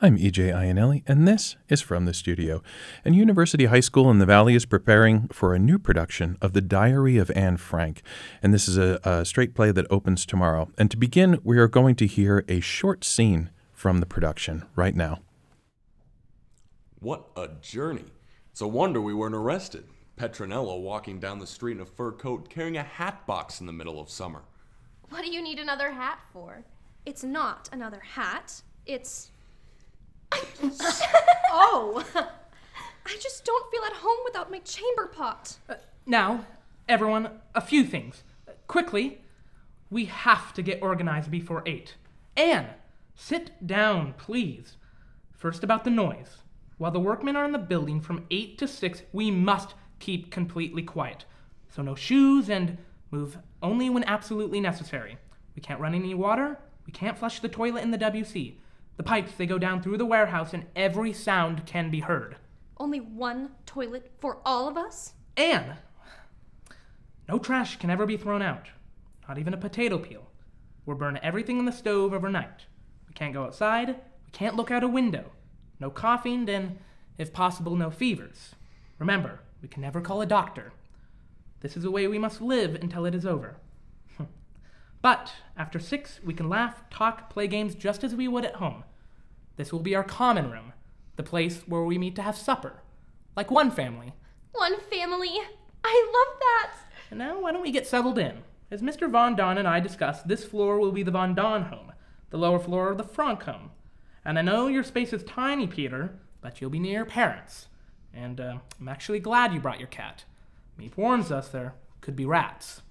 I'm EJ Iannelli, and this is From the Studio. And University High School in the Valley is preparing for a new production of The Diary of Anne Frank. And this is a, a straight play that opens tomorrow. And to begin, we are going to hear a short scene from the production right now. What a journey. It's a wonder we weren't arrested. Petronella walking down the street in a fur coat carrying a hat box in the middle of summer. What do you need another hat for? It's not another hat. It's. Oh! I just don't feel at home without my chamber pot. Uh, now, everyone, a few things. Quickly, we have to get organized before 8. Anne, sit down, please. First, about the noise. While the workmen are in the building from 8 to 6, we must keep completely quiet. So, no shoes and move only when absolutely necessary. We can't run any water. We can't flush the toilet in the WC. The pipes, they go down through the warehouse, and every sound can be heard. Only one toilet for all of us? Anne, no trash can ever be thrown out, not even a potato peel. We'll burn everything in the stove overnight. We can't go outside, we can't look out a window. No coughing, and, if possible, no fevers. Remember, we can never call a doctor. This is the way we must live until it is over. but after six, we can laugh, talk, play games just as we would at home. This will be our common room, the place where we meet to have supper, like one family. One family. I love that. And now, why don't we get settled in? As Mr. Van Daan and I discussed, this floor will be the Van Daan home, the lower floor of the Frank home. And I know your space is tiny, Peter, but you'll be near your parents. And uh, I'm actually glad you brought your cat. Miep warns us there could be rats.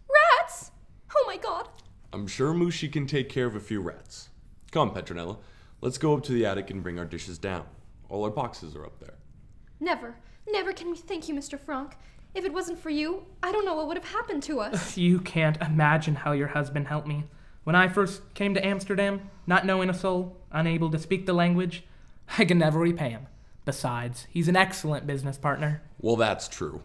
Rats? Oh my god. I'm sure Mouschi can take care of a few rats. Come, Petronella. Let's go up to the attic and bring our dishes down. All our boxes are up there. Never, never can we thank you, Mr. Frank. If it wasn't for you, I don't know what would have happened to us. You can't imagine how your husband helped me. When I first came to Amsterdam, not knowing a soul, unable to speak the language, I can never repay him. Besides, he's an excellent business partner. Well, that's true.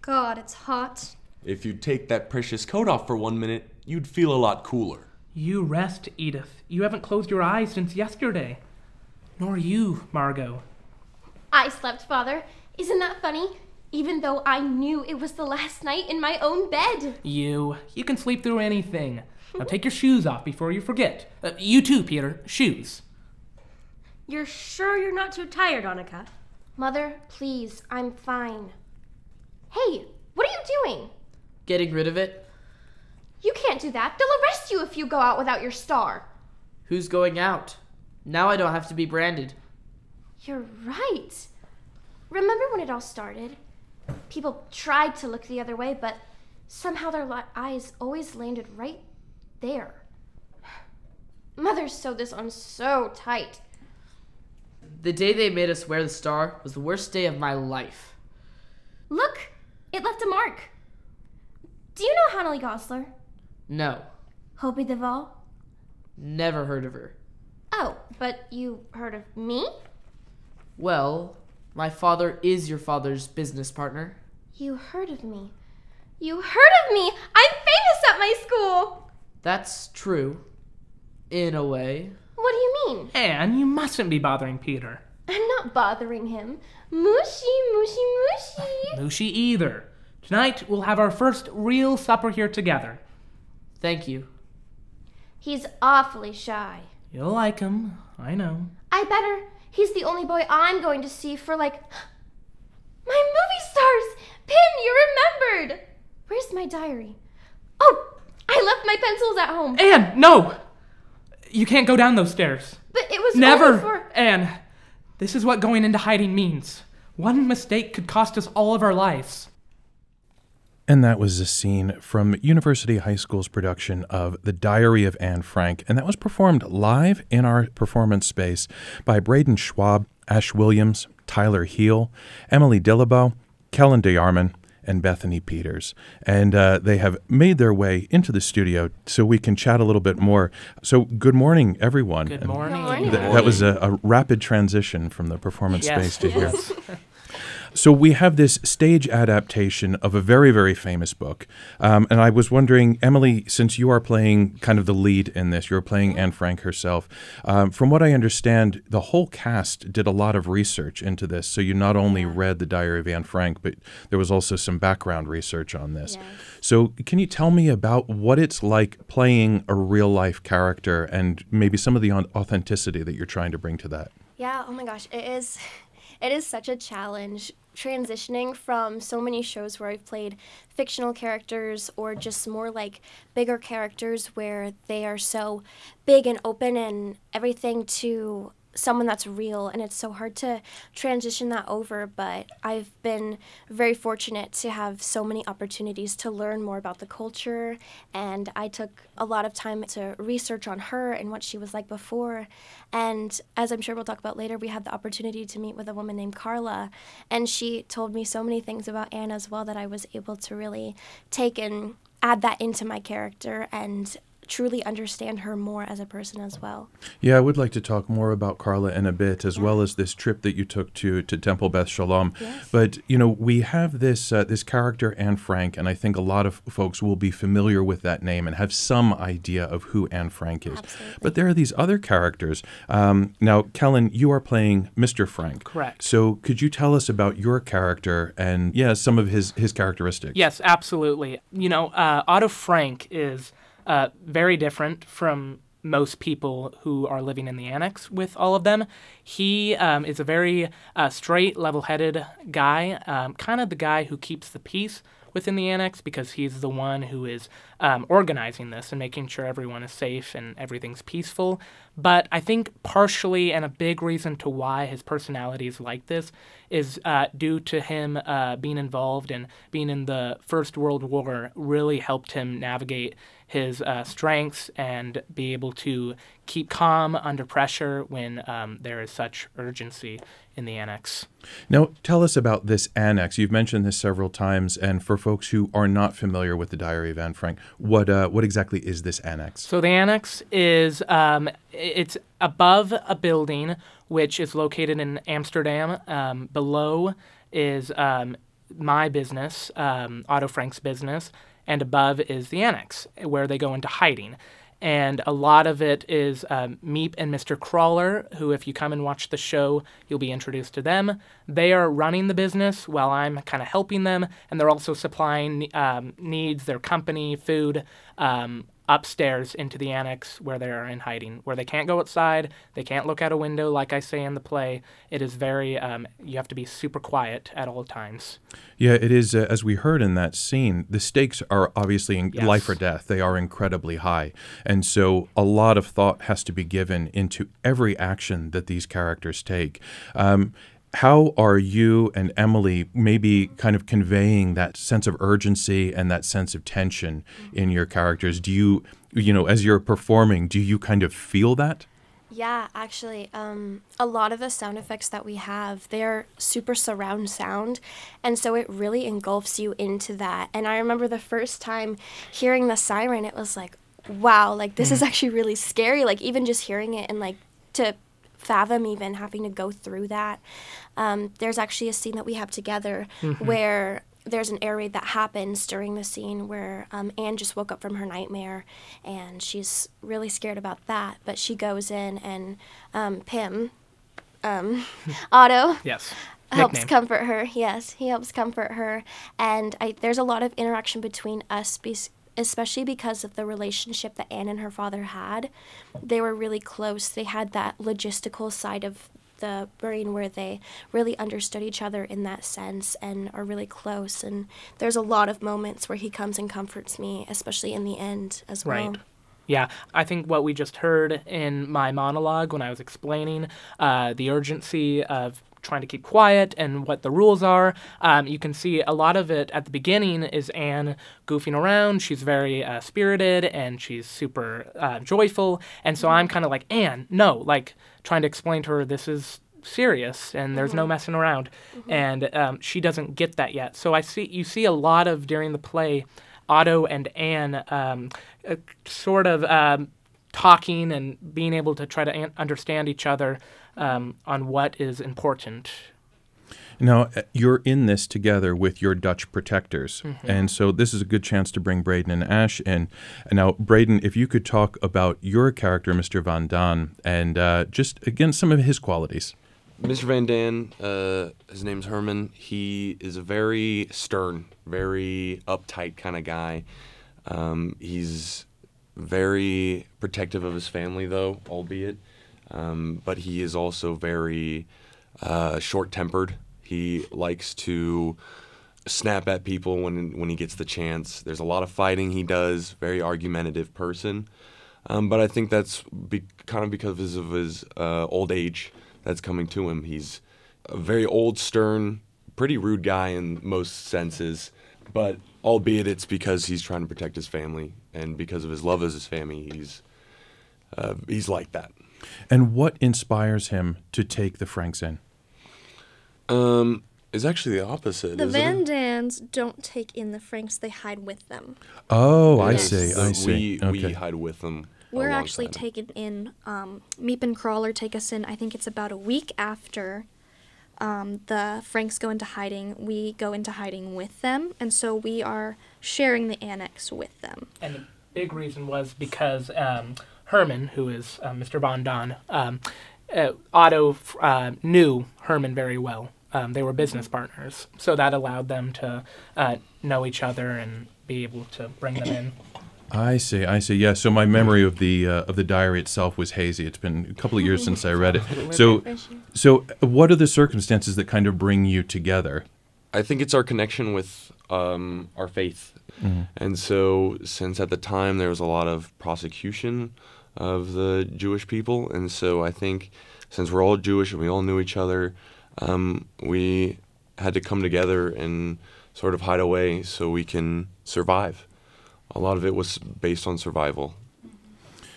God, it's hot. If you'd take that precious coat off for one minute, you'd feel a lot cooler. You rest, Edith. You haven't closed your eyes since yesterday. Nor you, Margot. I slept, Father. Isn't that funny? Even though I knew it was the last night in my own bed. You. You can sleep through anything. Now take your shoes off before you forget. Uh, you too, Peter. Shoes. You're sure you're not too tired, Anneke? Mother, please, I'm fine. Hey, what are you doing? Getting rid of it? You can't do that. They'll arrest you if you go out without your star. Who's going out? Now I don't have to be branded. You're right. Remember when it all started? People tried to look the other way, but somehow their li- eyes always landed right there. Mother sewed this on so tight. The day they made us wear the star was the worst day of my life. Look, it left a mark. Do you know Hanneli Goslar? No, Jopie de Waal? never heard of her. Oh, but you heard of me? Well, my father is your father's business partner. You heard of me. You heard of me! I'm famous at my school! That's true. In a way. What do you mean? Anne, you mustn't be bothering Peter. I'm not bothering him. Mouschi, mushy, mushy. Lucy either. Tonight we'll have our first real supper here together. Thank you. He's awfully shy. You'll like him, I know. I better. He's the only boy I'm going to see for like. My movie stars! Pim, you remembered! Where's my diary? Oh, I left my pencils at home. Anne, no! You can't go down those stairs. But it was Never! for. Anne, this is what going into hiding means. One mistake could cost us all of our lives. And that was a scene from University High School's production of The Diary of Anne Frank. And that was performed live in our performance space by Braden Schwab, Ash Williams, Tyler Heel, Emily Dillabo, Kellen DeYarman, and Bethany Peters. And uh, they have made their way into the studio so we can chat a little bit more. So, good morning, everyone. Good And morning. morning. th- that was a, a rapid transition from the performance Yes. space to here. So we have this stage adaptation of a very, very famous book, um, and I was wondering, Emily, since you are playing kind of the lead in this, you're playing Anne Frank herself. Um, from what I understand, the whole cast did a lot of research into this. So you not only read the Diary of Anne Frank, but there was also some background research on this. Yes. So can you tell me about what it's like playing a real life character and maybe some of the authenticity that you're trying to bring to that? Yeah, oh my gosh, it is it is such a challenge transitioning from so many shows where I've played fictional characters or just more like bigger characters where they are so big and open and everything to someone that's real and it's so hard to transition that over but i've been very fortunate to have so many opportunities to learn more about the culture and i took a lot of time to research on her and what she was like before and as i'm sure we'll talk about later we had the opportunity to meet with a woman named carla and she told me so many things about anne as well that i was able to really take and add that into my character and truly understand her more as a person as well Yeah, I would like to talk more about Carla in a bit, as well as this trip that you took to to Temple Beth Shalom. Yes. But you know, we have this uh, this character Anne Frank, and I think a lot of folks will be familiar with that name and have some idea of who Anne Frank is. Absolutely. But there are these other characters. Um, now, Kellen, you are playing Mr. Frank. Correct. So, could you tell us about your character and yeah, some of his his characteristics? Yes, absolutely. You know, uh, Otto Frank is uh, very different from most people who are living in the annex with all of them. He um, is a very uh, straight, level headed guy, um, kind of the guy who keeps the peace within the annex because he's the one who is um, organizing this and making sure everyone is safe and everything's peaceful. But I think partially, and a big reason to why his personality is like this, is uh, due to him uh, being involved and being in the First World War really helped him navigate his uh, strengths and be able to keep calm under pressure when um, there is such urgency in the annex. Now, tell us about this annex. You've mentioned this several times, and for folks who are not familiar with the Diary of Anne Frank, what uh, what exactly is this annex? So the annex is um, it's above a building which is located in Amsterdam. Um, below is um, my business, um, Otto Frank's business, and above is the annex where they go into hiding. And a lot of it is um, Miep and Mr. Kraler, who, if you come and watch the show, you'll be introduced to them. They are running the business while I'm kind of helping them, and they're also supplying um, needs, their company, food, um, upstairs into the annex where they are in hiding, where they can't go outside, they can't look out a window, like I say in the play. It is very, um, you have to be super quiet at all times. Yeah, it is. Uh, as we heard in that scene, the stakes are obviously in Yes. life or death. They are incredibly high, and so a lot of thought has to be given into every action that these characters take. Um, how are you and Emily maybe kind of conveying that sense of urgency and that sense of tension in your characters? Do you, you know, as you're performing, do you kind of feel that? Yeah, actually, um, a lot of the sound effects that we have, they're super surround sound. And so it really engulfs you into that. And I remember the first time hearing the siren, it was like, wow, like this is actually really scary. Like even just hearing it and like to fathom even having to go through that. Um, there's actually a scene that we have together where there's an air raid that happens during the scene where um, Anne just woke up from her nightmare and she's really scared about that. But she goes in and um, Pim, um, Otto, Yes. helps Nickname. comfort her. Yes, he helps comfort her, and I, there's a lot of interaction between us, bes- especially because of the relationship that Anne and her father had. They were really close. They had that logistical side of the brain where they really understood each other in that sense and are really close. And there's a lot of moments where he comes and comforts me, especially in the end as well. Right. Yeah, I think what we just heard in my monologue when I was explaining uh, the urgency of trying to keep quiet and what the rules are, um, you can see a lot of it at the beginning is Anne goofing around. She's very uh, spirited and she's super uh, joyful. And so I'm kind of like, Anne, no, like trying to explain to her this is serious and there's no messing around. And um, she doesn't get that yet. So I see you see a lot of during the play Otto and Anne um, uh, sort of um, talking and being able to try to an- understand each other um, on what is important. Now, uh, you're in this together with your Dutch protectors. And so this is a good chance to bring Braden and Ash in. And now, Braden, if you could talk about your character, Mr. Van Daan, and uh, just, again, some of his qualities. Mr. Van Daan, uh, his name's Herman. He is a very stern, very uptight kind of guy. Um, he's very protective of his family, though, albeit. Um, but he is also very uh, short tempered. He likes to snap at people when when he gets the chance. There's a lot of fighting he does. Very argumentative person. Um, but I think that's be, kind of because of his uh, old age that's coming to him. He's a very old, stern, pretty rude guy in most senses. But albeit it's because he's trying to protect his family and because of his love of his family, he's uh, he's like that. And what inspires him to take the Franks in? Um, it's actually the opposite. The isn't Van it? Dans don't take in the Franks; they hide with them. Oh, I Yes. see. I see. We, okay. we hide with them. We're actually alongside him. taken in. Um, Miep and Kraler take us in. I think it's about a week after um, the Franks go into hiding. We go into hiding with them, and so we are sharing the annex with them. And the big reason was because um, Herman, who is uh, Mr. Van Daan, um, uh, Otto uh, knew Herman very well. Um, they were business partners, so that allowed them to uh, know each other and be able to bring them in. I see. I see. Yeah. So my memory of the uh, of the diary itself was hazy. It's been a couple of years since I read it. So, so what are the circumstances that kind of bring you together? I think it's our connection with um, our faith. And so, since at the time there was a lot of prosecution of the Jewish people, and so I think since we're all Jewish and we all knew each other, um, we had to come together and sort of hide away so we can survive. A lot of it was based on survival.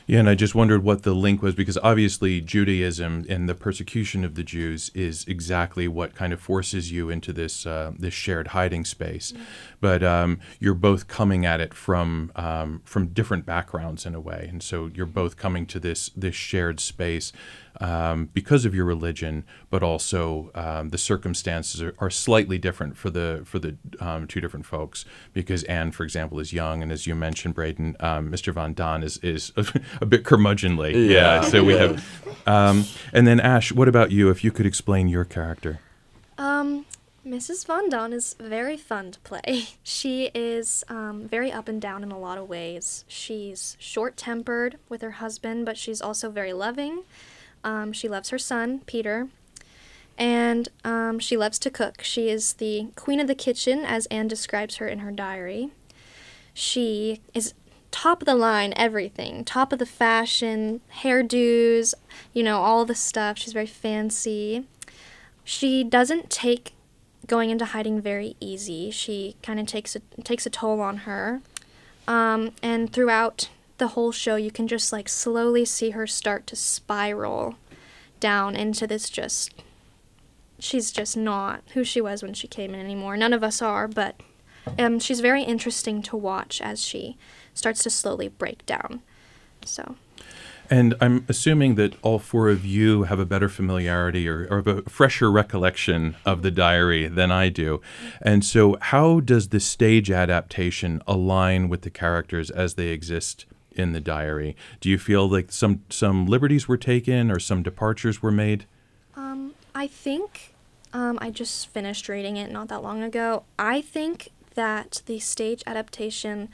Yeah, and I just wondered what the link was because obviously Judaism and the persecution of the Jews is exactly what kind of forces you into this uh, this shared hiding space. But um, you're both coming at it from um, from different backgrounds in a way, and so you're both coming to this this shared space um, because of your religion, but also um, the circumstances are, are slightly different for the for the um, two different folks. Because Anne, for example, is young, and as you mentioned, Braden, um, Mr. Van Daan is is a, bit curmudgeonly. Yeah. So we have, um, and then Ash, what about you? If you could explain your character. Um, Mrs. Van Daan is very fun to play. She is um, very up and down in a lot of ways. She's short tempered with her husband, but she's also very loving. Um, she loves her son, Peter, and um, she loves to cook. She is the queen of the kitchen, as Anne describes her in her diary. She is top of the line everything top of the fashion hairdos you know all the stuff she's very fancy she doesn't take going into hiding very easy. She kind of takes a takes a toll on her, um, and throughout the whole show, you can just like slowly see her start to spiral down into this just. She's just not who she was when she came in anymore. None of us are, but um, she's very interesting to watch as she starts to slowly break down. So. And I'm assuming that all four of you have a better familiarity or, or a fresher recollection of the diary than I do. And so, how does the stage adaptation align with the characters as they exist in the diary? Do you feel like some some liberties were taken or some departures were made? Um, I think um, I just finished reading it not that long ago. I think that the stage adaptation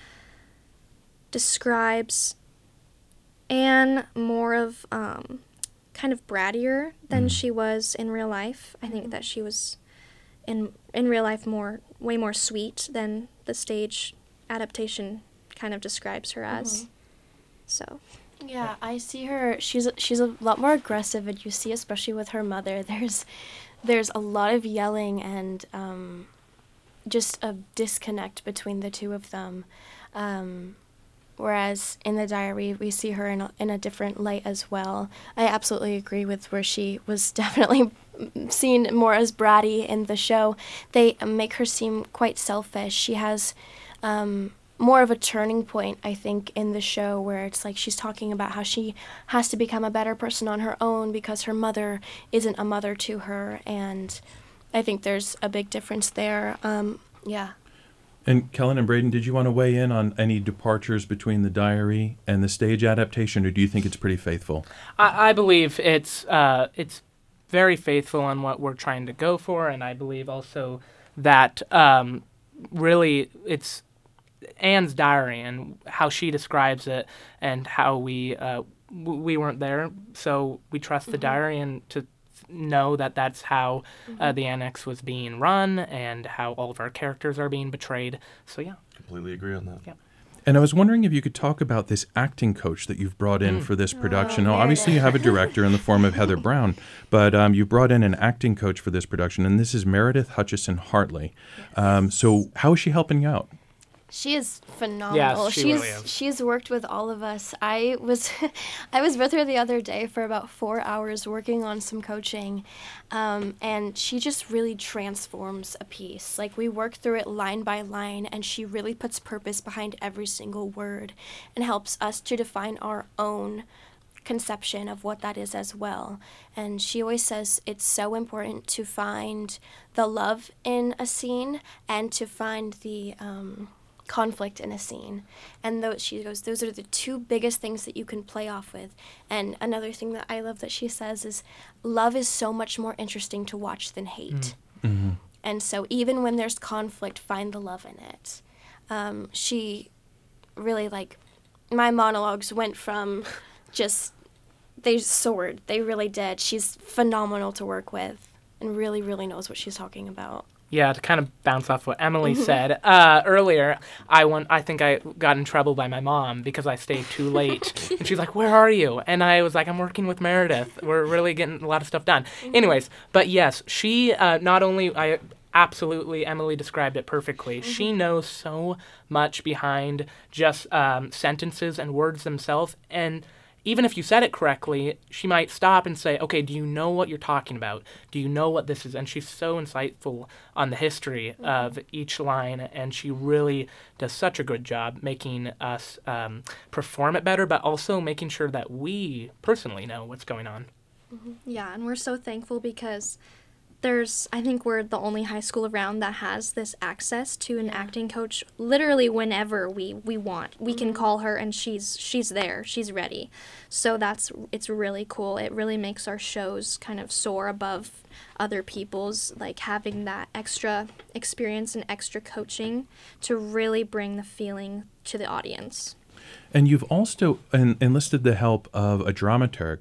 describes Anne more of um, kind of brattier than she was in real life. I think that she was in in real life more way more sweet than the stage adaptation kind of describes her as. So Yeah, I see her. She's she's a lot more aggressive, and you see, especially with her mother. There's there's a lot of yelling and um, just a disconnect between the two of them. Um, whereas in the diary, we see her in a, in a different light as well. I absolutely agree with where she was definitely seen more as bratty in the show. They make her seem quite selfish. She has. Um, more of a turning point, I think, in the show where it's like she's talking about how she has to become a better person on her own because her mother isn't a mother to her, and I think there's a big difference there. Um, yeah. And Kellen and Braden, did you want to weigh in on any departures between the diary and the stage adaptation, or do you think it's pretty faithful? I, I believe it's uh, it's very faithful on what we're trying to go for, and I believe also that um, really it's Anne's diary and how she describes it, and how we uh, w- we weren't there, so we trust the diary and to know that that's how uh, the annex was being run and how all of our characters are being betrayed. So yeah, Completely agree on that. Yeah. And I was wondering if you could talk about this acting coach that you've brought in for this production. now, obviously, you have a director in the form of Heather Brown, but um, you brought in an acting coach for this production, and this is Meredith Hutchison Hartley. Um, so, how is she helping you out? She is phenomenal. she she's really is. she's worked with all of us. I was I was with her the other day for about four hours working on some coaching, um, and she just really transforms a piece. Like we work through it line by line, and she really puts purpose behind every single word, and helps us to define our own conception of what that is as well. And she always says it's so important to find the love in a scene and to find the um, conflict in a scene. And those, she goes, those are the two biggest things that you can play off with. And another thing that I love that she says is love is so much more interesting to watch than hate. And so even when there's conflict, find the love in it. Um, she really like my monologues went from just they soared. They really did. She's phenomenal to work with and really, really knows what she's talking about. Yeah, to kind of bounce off what Emily said uh, earlier, I went. I think I got in trouble by my mom because I stayed too late, and she's like, "Where are you?" And I was like, "I'm working with Meredith. We're really getting a lot of stuff done." Anyways, but yes, she uh, not only I absolutely Emily described it perfectly. She knows so much behind just um, sentences and words themselves, and even if you said it correctly, she might stop and say, "Okay, do you know what you're talking about? Do you know what this is?" And she's so insightful on the history of each line, and she really does such a good job making us um, perform it better, but also making sure that we personally know what's going on. Yeah, and we're so thankful because there's I think we're the only high school around that has this access to an acting coach literally whenever we we want. We can mm-hmm. call her and she's she's there. She's ready. So that's it's really cool. It really makes our shows kind of soar above other people's like having that extra experience and extra coaching to really bring the feeling to the audience. And you've also en- enlisted the help of a dramaturg.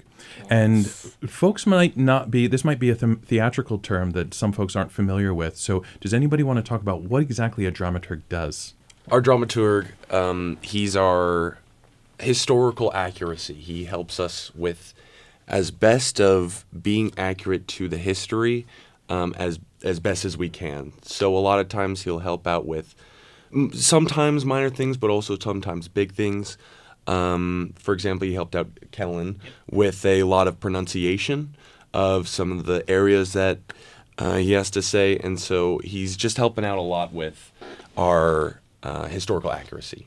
And folks might not be, this might be a theatrical term that some folks aren't familiar with. So, does anybody want to talk about what exactly a dramaturg does? Our dramaturg, um, he's our historical accuracy. He helps us with as best of being accurate to the history um, as as best as we can. So a lot of times he'll help out with sometimes minor things, but also sometimes big things. Um, for example, he helped out Kellen with a lot of pronunciation of some of the areas that uh, he has to say, and so he's just helping out a lot with our uh, historical accuracy.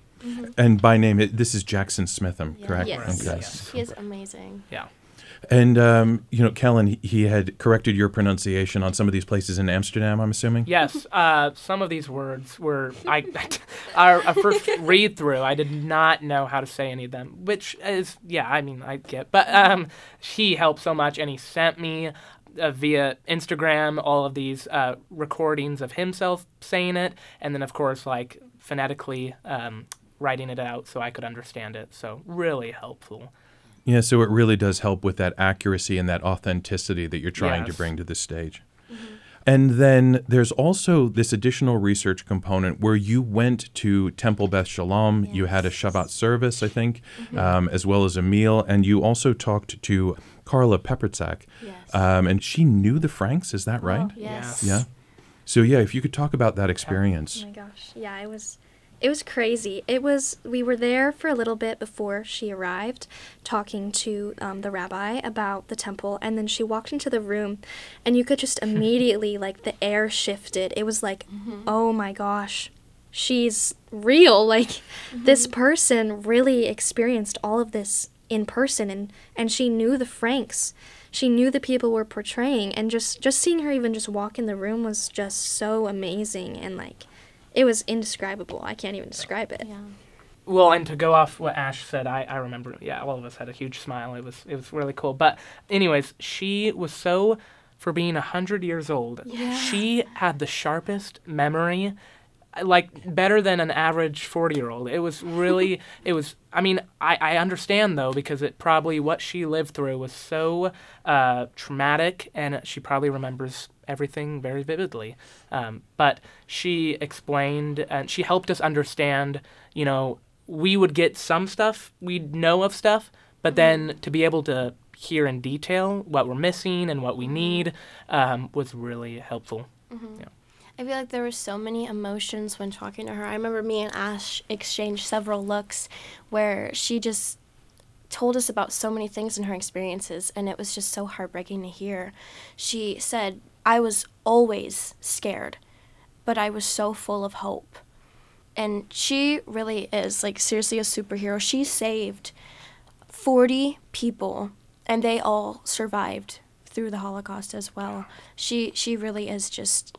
And by name, it, this is Jackson Smitham, correct? Yes. Okay. Yes. He is amazing. Yeah. And, um, you know, Kellen, he- had corrected your pronunciation on some of these places in Amsterdam, I'm assuming? Yes, uh, some of these words were I our, our first read through. I did not know how to say any of them, which is yeah. I mean, I get, but um, he helped so much, and he sent me uh, via Instagram all of these uh, recordings of himself saying it, and then of course like phonetically um, writing it out so I could understand it. So really helpful. Yeah, so it really does help with that accuracy and that authenticity that you're trying to bring to the stage. And then there's also this additional research component where you went to Temple Beth Shalom. You had a Shabbat service, I think, um, as well as a meal. And you also talked to Carla Peperzak. Yes. Um, and she knew the Franks, is that right? Yes. Yeah. So, yeah, if you could talk about that experience. Oh my gosh. Yeah, it was it was crazy. It was we were there for a little bit before she arrived talking to um, the rabbi about the temple and then she walked into the room and you could just immediately like the air shifted. It was like, "Oh my gosh. She's real. Like this person really experienced all of this in person and and she knew the Franks. she knew the people were portraying and just just seeing her even just walk in the room was just so amazing and like it was indescribable. I can't even describe it. Yeah. well and to go off what ash said i, I remember yeah all of us had a huge smile it was it was really cool but anyways she was so for being 100 years old Yeah. she had the sharpest memory like better than an average 40 year old it was really it was i mean I, I understand though because it probably what she lived through was so uh, traumatic and she probably remembers everything very vividly. Um, but she explained and she helped us understand you know we would get some stuff we'd know of stuff but then to be able to hear in detail what we're missing and what we need um, was really helpful. Yeah, I feel like there were so many emotions when talking to her. I remember me and Ash exchanged several looks where she just told us about so many things in her experiences, and it was just so heartbreaking to hear. She said, I was always scared, but I was so full of hope. And she really is, like, seriously a superhero. She saved 40 people, and they all survived through the Holocaust as well. She, she really is just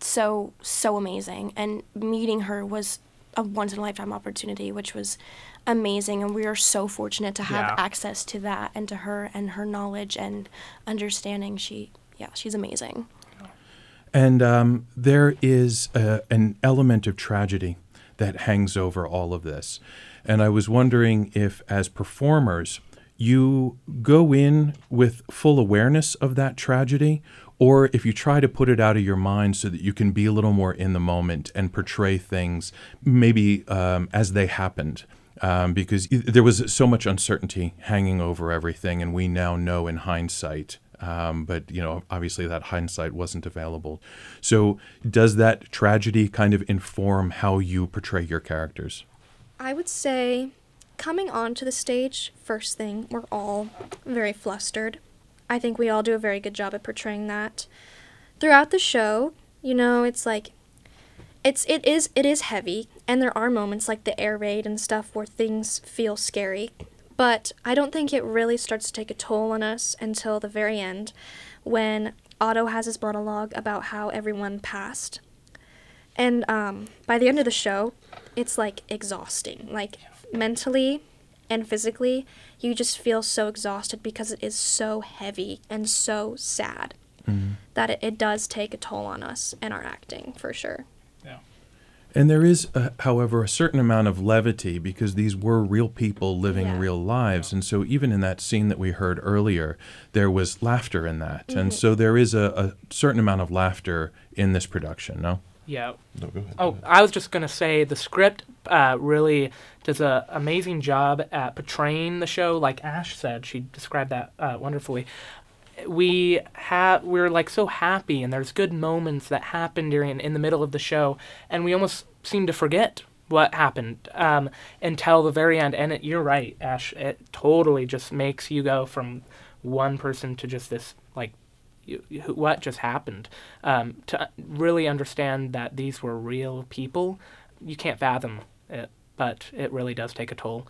so so amazing and meeting her was a once in a lifetime opportunity which was amazing and we are so fortunate to have Yeah. access to that and to her and her knowledge and understanding she yeah she's amazing And um, there is a, an element of tragedy that hangs over all of this. And I was wondering if, as performers, you go in with full awareness of that tragedy, or if you try to put it out of your mind so that you can be a little more in the moment and portray things maybe um, as they happened. Um, because there was so much uncertainty hanging over everything, and we now know in hindsight um, but you know obviously that hindsight wasn't available so does that tragedy kind of inform how you portray your characters I would say coming onto the stage, first thing, we're all very flustered. I think we all do a very good job at portraying that. Throughout the show, you know, it's like it's it is it is heavy and there are moments like the air raid and stuff where things feel scary. But I don't think it really starts to take a toll on us until the very end when Otto has his monologue about how everyone passed. And um, by the end of the show, it's like exhausting. Like mentally and physically, you just feel so exhausted because it is so heavy and so sad that it, it does take a toll on us and our acting for sure. And there is uh, however a certain amount of levity because these were real people living Yeah. real lives and so even in that scene that we heard earlier there was laughter in that and so there is a, a certain amount of laughter in this production no yeah No, go ahead. Oh, I was just gonna say the script uh, really does an amazing job at portraying the show. Like Ash said, she described that uh, wonderfully. We have we're like so happy, and there's good moments that happen during in the middle of the show, and we almost seem to forget what happened um, until the very end. And it, you're right, Ash. It totally just makes you go from one person to just this like you, you- what just happened um, to really understand that these were real people you can't fathom it but it really does take a toll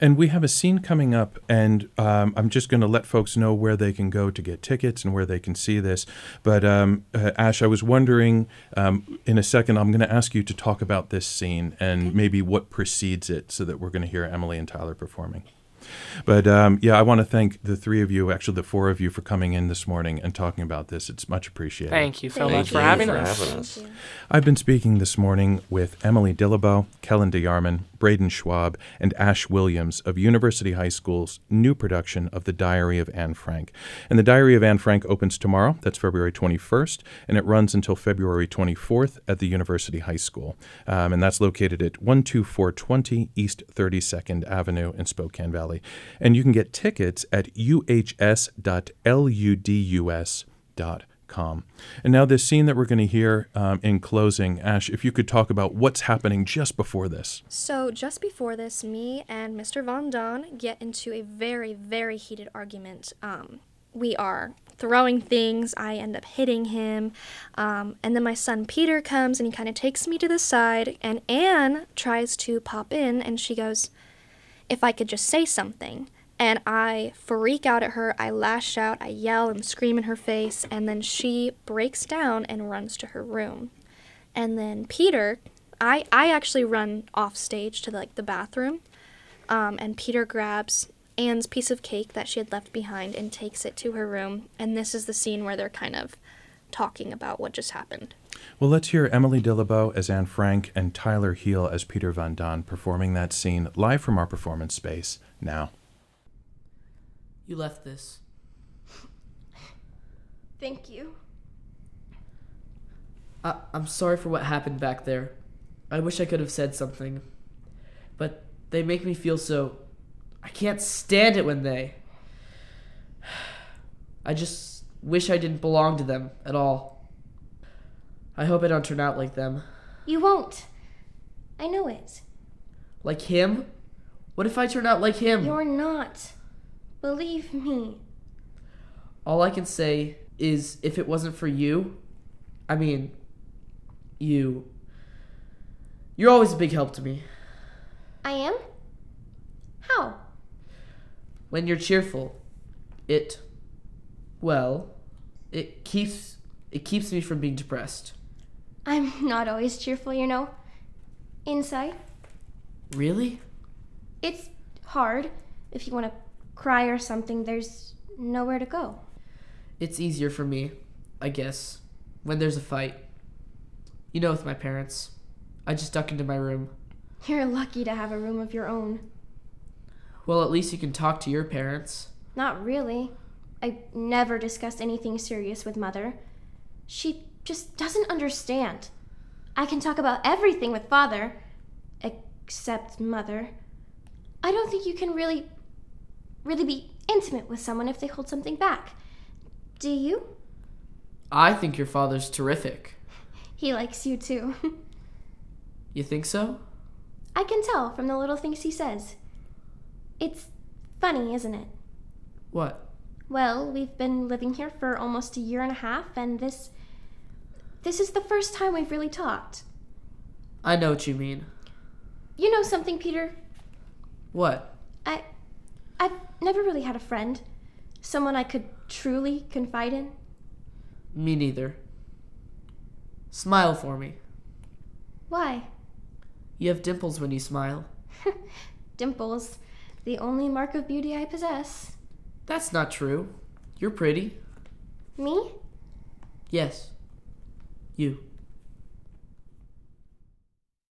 And we have a scene coming up, and um, I'm just going to let folks know where they can go to get tickets and where they can see this. But um, uh, Ash, I was wondering, um, in a second, I'm going to ask you to talk about this scene and maybe what precedes it, so that we're going to hear Emily and Tyler performing. But um, yeah, I want to thank the three of you, actually the four of you, for coming in this morning and talking about this. It's much appreciated. thank you so Thank much you for having for us having us. I've been speaking this morning with Emily Dillabo, Kellen DeYarman, Braden Schwab, and Ash Williams of University High School's new production of The Diary of Anne Frank. And The Diary of Anne Frank opens tomorrow, that's February 21st, and it runs until February 24th at the University High School. Um, and that's located at 12420 East 32nd Avenue in Spokane Valley. And you can get tickets at uhs.ludus.com. And now, this scene that we're going to hear um, in closing, Ash, if you could talk about what's happening just before this. So, just before this, me and Mr. Van Daan get into a very, very heated argument. Um, we are throwing things, I end up hitting him, um, and then my son Peter comes and he kind of takes me to the side, and Anne tries to pop in and she goes, If I could just say something. And I freak out at her. I lash out, I yell and scream in her face, and then she breaks down and runs to her room. And then Peter, I, I actually run off stage to like the bathroom, um, and Peter grabs Anne's piece of cake that she had left behind and takes it to her room. And this is the scene where they're kind of talking about what just happened. Well, let's hear Emily Dillabo as Anne Frank and Tyler Heel as Peter Van Daan performing that scene live from our performance space now. You left this. Thank you. I- I'm sorry for what happened back there. I wish I could have said something. But they make me feel so. I can't stand it when they. I just wish I didn't belong to them at all. I hope I don't turn out like them. You won't. I know it. Like him? What if I turn out like him? You're not. Believe me. All I can say is if it wasn't for you, I mean, you. You're always a big help to me. I am? How? When you're cheerful, it well, it keeps it keeps me from being depressed. I'm not always cheerful, you know. Inside, Really? it's hard. If you want to cry or something, there's nowhere to go. It's easier for me, I guess, when there's a fight. You know with my parents. I just duck into my room. You're lucky to have a room of your own. Well, at least you can talk to your parents. Not really. I never discussed anything serious with Mother. She just doesn't understand. I can talk about everything with Father, except Mother. I don't think you can really, really be intimate with someone if they hold something back. Do you? I think your father's terrific. He likes you too. You think so? I can tell from the little things he says. It's funny, isn't it? What? Well, we've been living here for almost a year and a half, and this. This is the first time we've really talked. I know what you mean. You know something, Peter? What? I. I've never really had a friend. Someone I could truly confide in. Me neither. Smile for me. Why? You have dimples when you smile. Dimples. The only mark of beauty I possess. That's not true. You're pretty. Me? Yes. You.